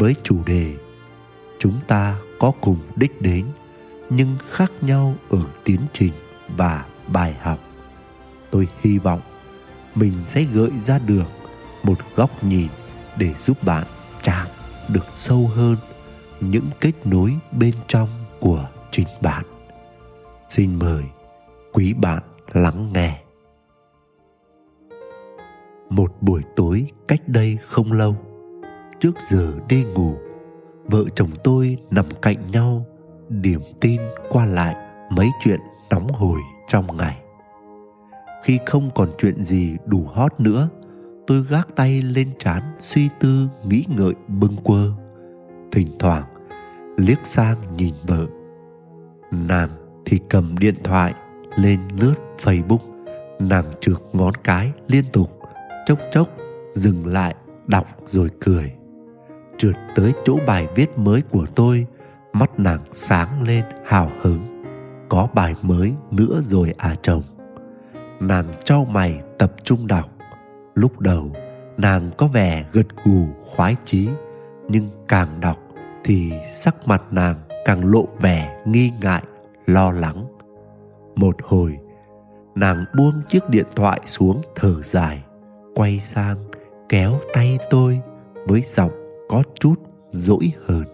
với chủ đề, chúng ta có cùng đích đến, nhưng khác nhau ở tiến trình và bài học. Tôi hy vọng mình sẽ gợi ra được một góc nhìn để giúp bạn chạm được sâu hơn những kết nối bên trong của chính bạn. Xin mời quý bạn lắng nghe. Một buổi tối cách đây không lâu trước giờ đi ngủ. Vợ chồng tôi nằm cạnh nhau điểm tin qua lại mấy chuyện nóng hổi trong ngày. Khi không còn chuyện gì đủ hot nữa, tôi gác tay lên trán suy tư nghĩ ngợi bâng quơ. Thỉnh thoảng, liếc sang nhìn vợ. Nàng thì cầm điện thoại lên lướt facebook. Nàng trượt ngón cái liên tục, chốc chốc dừng lại, đọc rồi cười trượt tới chỗ bài viết mới của tôi, mắt nàng sáng lên hào hứng. Có bài mới nữa rồi à chồng. Nàng trao mày tập trung đọc. Lúc đầu, nàng có vẻ gật gù, khoái chí, nhưng càng đọc thì sắc mặt nàng càng lộ vẻ nghi ngại, lo lắng. Một hồi, nàng buông chiếc điện thoại xuống thở dài, quay sang kéo tay tôi với giọng có chút dỗi hờn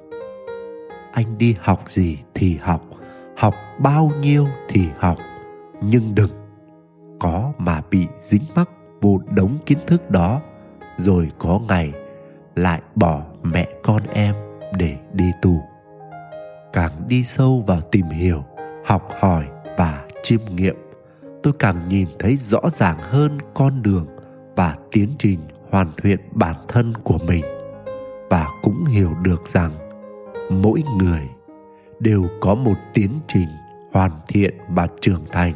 anh đi học gì thì học học bao nhiêu thì học. Nhưng đừng có mà bị dính mắc vô đống kiến thức đó, rồi có ngày lại bỏ mẹ con em để đi tù. Càng đi sâu vào tìm hiểu, học hỏi và chiêm nghiệm, tôi càng nhìn thấy rõ ràng hơn con đường và tiến trình hoàn thiện bản thân của mình và cũng hiểu được rằng mỗi người đều có một tiến trình hoàn thiện và trưởng thành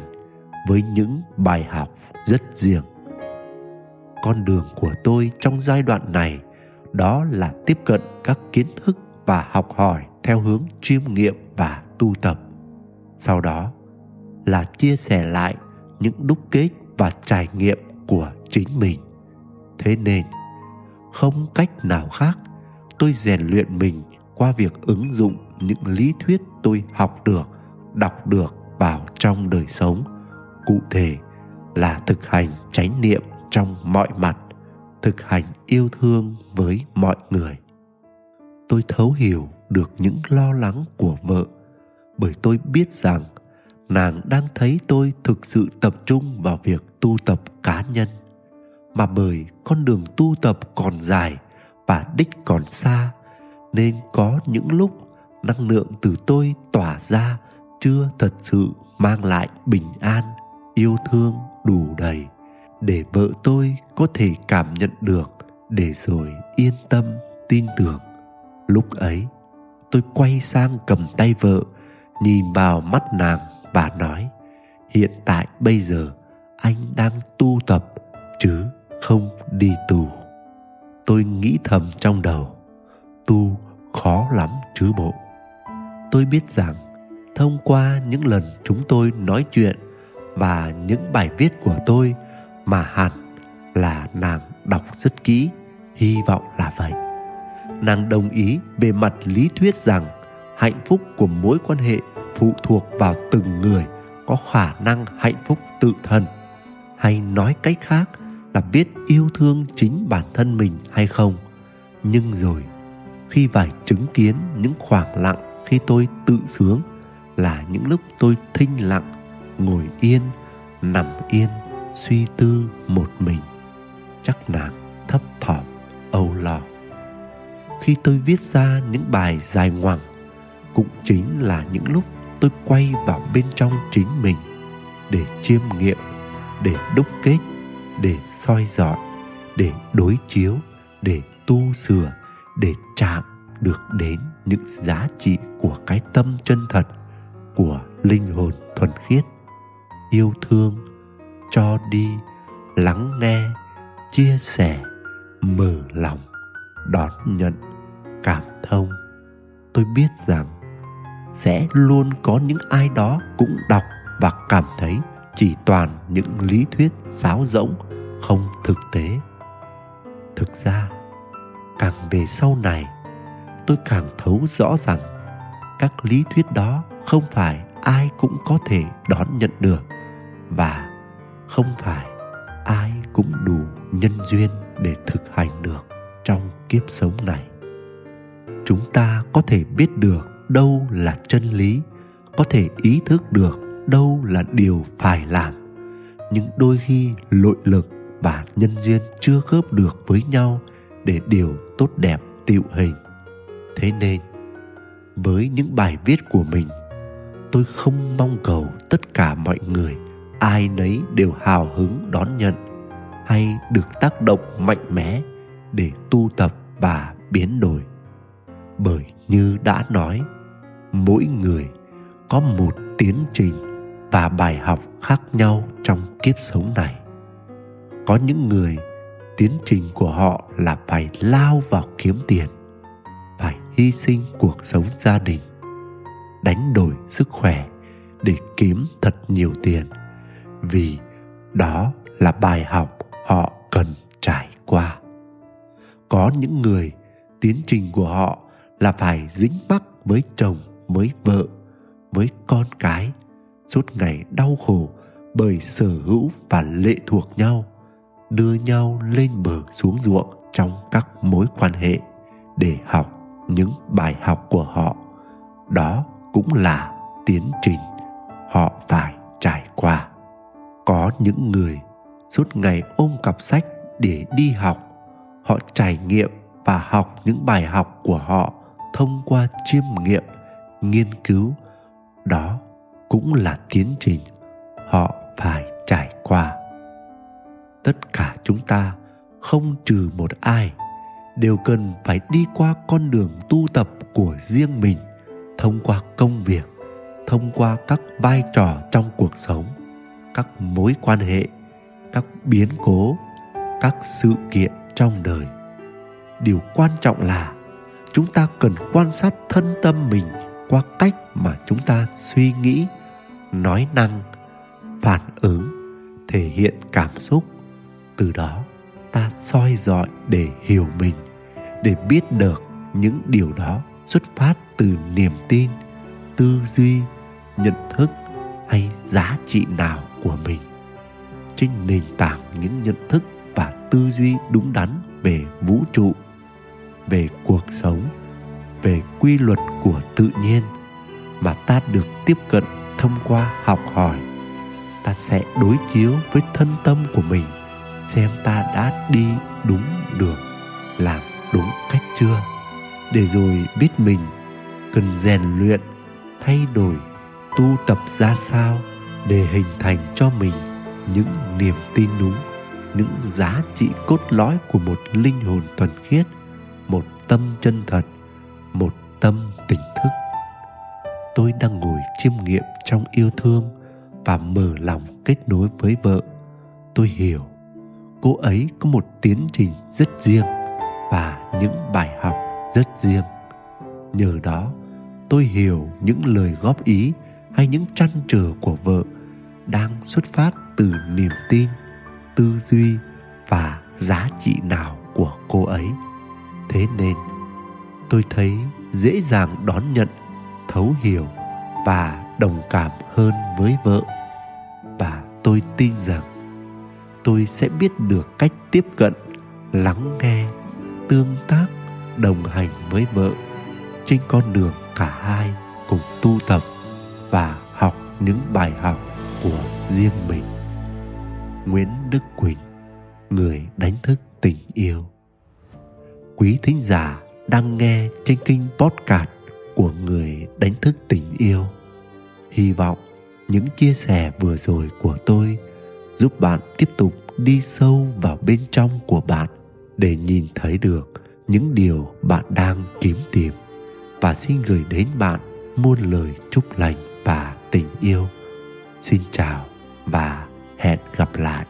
với những bài học rất riêng. Con đường của tôi trong giai đoạn này đó là tiếp cận các kiến thức và học hỏi theo hướng chiêm nghiệm và tu tập. Sau đó là chia sẻ lại những đúc kết và trải nghiệm của chính mình. Thế nên không cách nào khác tôi rèn luyện mình qua việc ứng dụng những lý thuyết tôi học được, đọc được vào trong đời sống. Cụ thể là thực hành chánh niệm trong mọi mặt, thực hành yêu thương với mọi người. Tôi thấu hiểu được những lo lắng của vợ, bởi tôi biết rằng nàng đang thấy tôi thực sự tập trung vào việc tu tập cá nhân. Mà bởi con đường tu tập còn dài và đích còn xa, nên có những lúc năng lượng từ tôi tỏa ra chưa thật sự mang lại bình an, yêu thương đủ đầy, để vợ tôi có thể cảm nhận được, để rồi yên tâm tin tưởng. Lúc ấy, tôi quay sang cầm tay vợ, nhìn vào mắt nàng và nói, hiện tại bây giờ anh đang tu tập, chứ không đi tù tôi nghĩ thầm trong đầu, tu khó lắm chứ bộ. Tôi biết rằng, thông qua những lần chúng tôi nói chuyện và những bài viết của tôi mà hẳn là nàng đọc rất kỹ, hy vọng là vậy. Nàng đồng ý về mặt lý thuyết rằng hạnh phúc của mối quan hệ phụ thuộc vào từng người có khả năng hạnh phúc tự thân. Hay nói cách khác là biết yêu thương chính bản thân mình hay không. Nhưng rồi, khi phải chứng kiến những khoảng lặng khi tôi tự sướng là những lúc tôi thinh lặng, ngồi yên, nằm yên, suy tư một mình. Chắc nàng thấp thỏm, âu lo. Khi tôi viết ra những bài dài ngoằng, cũng chính là những lúc tôi quay vào bên trong chính mình để chiêm nghiệm, để đúc kết, để soi dọi, để đối chiếu, để tu sửa, để chạm được đến những giá trị của cái tâm chân thật của linh hồn thuần khiết. Yêu thương, cho đi, lắng nghe, chia sẻ, mở lòng, đón nhận, cảm thông. Tôi biết rằng sẽ luôn có những ai đó cũng đọc và cảm thấy chỉ toàn những lý thuyết sáo rỗng không thực tế. Thực ra, càng về sau này, tôi càng thấu rõ rằng các lý thuyết đó không phải ai cũng có thể đón nhận được và không phải ai cũng đủ nhân duyên để thực hành được trong kiếp sống này. Chúng ta có thể biết được đâu là chân lý, có thể ý thức được đâu là điều phải làm, nhưng đôi khi nội lực và nhân duyên chưa khớp được với nhau để điều tốt đẹp tiệu hình. Thế nên, với những bài viết của mình, tôi không mong cầu tất cả mọi người, ai nấy đều hào hứng đón nhận hay được tác động mạnh mẽ để tu tập và biến đổi. Bởi như đã nói, mỗi người có một tiến trình và bài học khác nhau trong kiếp sống này có những người, tiến trình của họ là phải lao vào kiếm tiền, phải hy sinh cuộc sống gia đình, đánh đổi sức khỏe để kiếm thật nhiều tiền. Vì đó là bài học họ cần trải qua. Có những người, tiến trình của họ là phải dính mắc với chồng, với vợ, với con cái, suốt ngày đau khổ bởi sở hữu và lệ thuộc nhau đưa nhau lên bờ xuống ruộng trong các mối quan hệ để học những bài học của họ. Đó cũng là tiến trình họ phải trải qua. Có những người suốt ngày ôm cặp sách để đi học, họ trải nghiệm và học những bài học của họ thông qua chiêm nghiệm, nghiên cứu. Đó cũng là tiến trình họ phải trải qua tất cả chúng ta không trừ một ai, đều cần phải đi qua con đường tu tập của riêng mình, thông qua công việc, thông qua các vai trò trong cuộc sống, các mối quan hệ, các biến cố, các sự kiện trong đời. Điều quan trọng là chúng ta cần quan sát thân tâm mình qua cách mà chúng ta suy nghĩ, nói năng, phản ứng, thể hiện cảm xúc từ đó, ta soi dọi để hiểu mình, để biết được những điều đó xuất phát từ niềm tin, tư duy, nhận thức hay giá trị nào của mình. Trên nền tảng những nhận thức và tư duy đúng đắn về vũ trụ, về cuộc sống, về quy luật của tự nhiên mà ta được tiếp cận thông qua học hỏi, ta sẽ đối chiếu với thân tâm của mình xem ta đã đi đúng đường, làm đúng cách chưa? Để rồi biết mình cần rèn luyện, thay đổi, tu tập ra sao để hình thành cho mình những niềm tin đúng, những giá trị cốt lõi của một linh hồn thuần khiết, một tâm chân thật, một tâm tỉnh thức. Tôi đang ngồi chiêm nghiệm trong yêu thương và mở lòng kết nối với vợ. Tôi hiểu cô ấy có một tiến trình rất riêng và những bài học rất riêng. Nhờ đó, tôi hiểu những lời góp ý hay những trăn trở của vợ đang xuất phát từ niềm tin, tư duy và giá trị nào của cô ấy. Thế nên, tôi thấy dễ dàng đón nhận, thấu hiểu và đồng cảm hơn với vợ. Và tôi tin rằng tôi sẽ biết được cách tiếp cận, lắng nghe, tương tác, đồng hành với vợ trên con đường cả hai cùng tu tập và học những bài học của riêng mình. Nguyễn đức quỳnh, người đánh thức tình yêu. Quý thính giả đang nghe trên kênh podcast của người đánh thức tình yêu. Hy vọng những chia sẻ vừa rồi của tôi giúp bạn tiếp tục đi sâu vào bên trong của bạn để nhìn thấy được những điều bạn đang kiếm tìm. Và xin gửi đến bạn muôn lời chúc lành và tình yêu. Xin chào và hẹn gặp lại.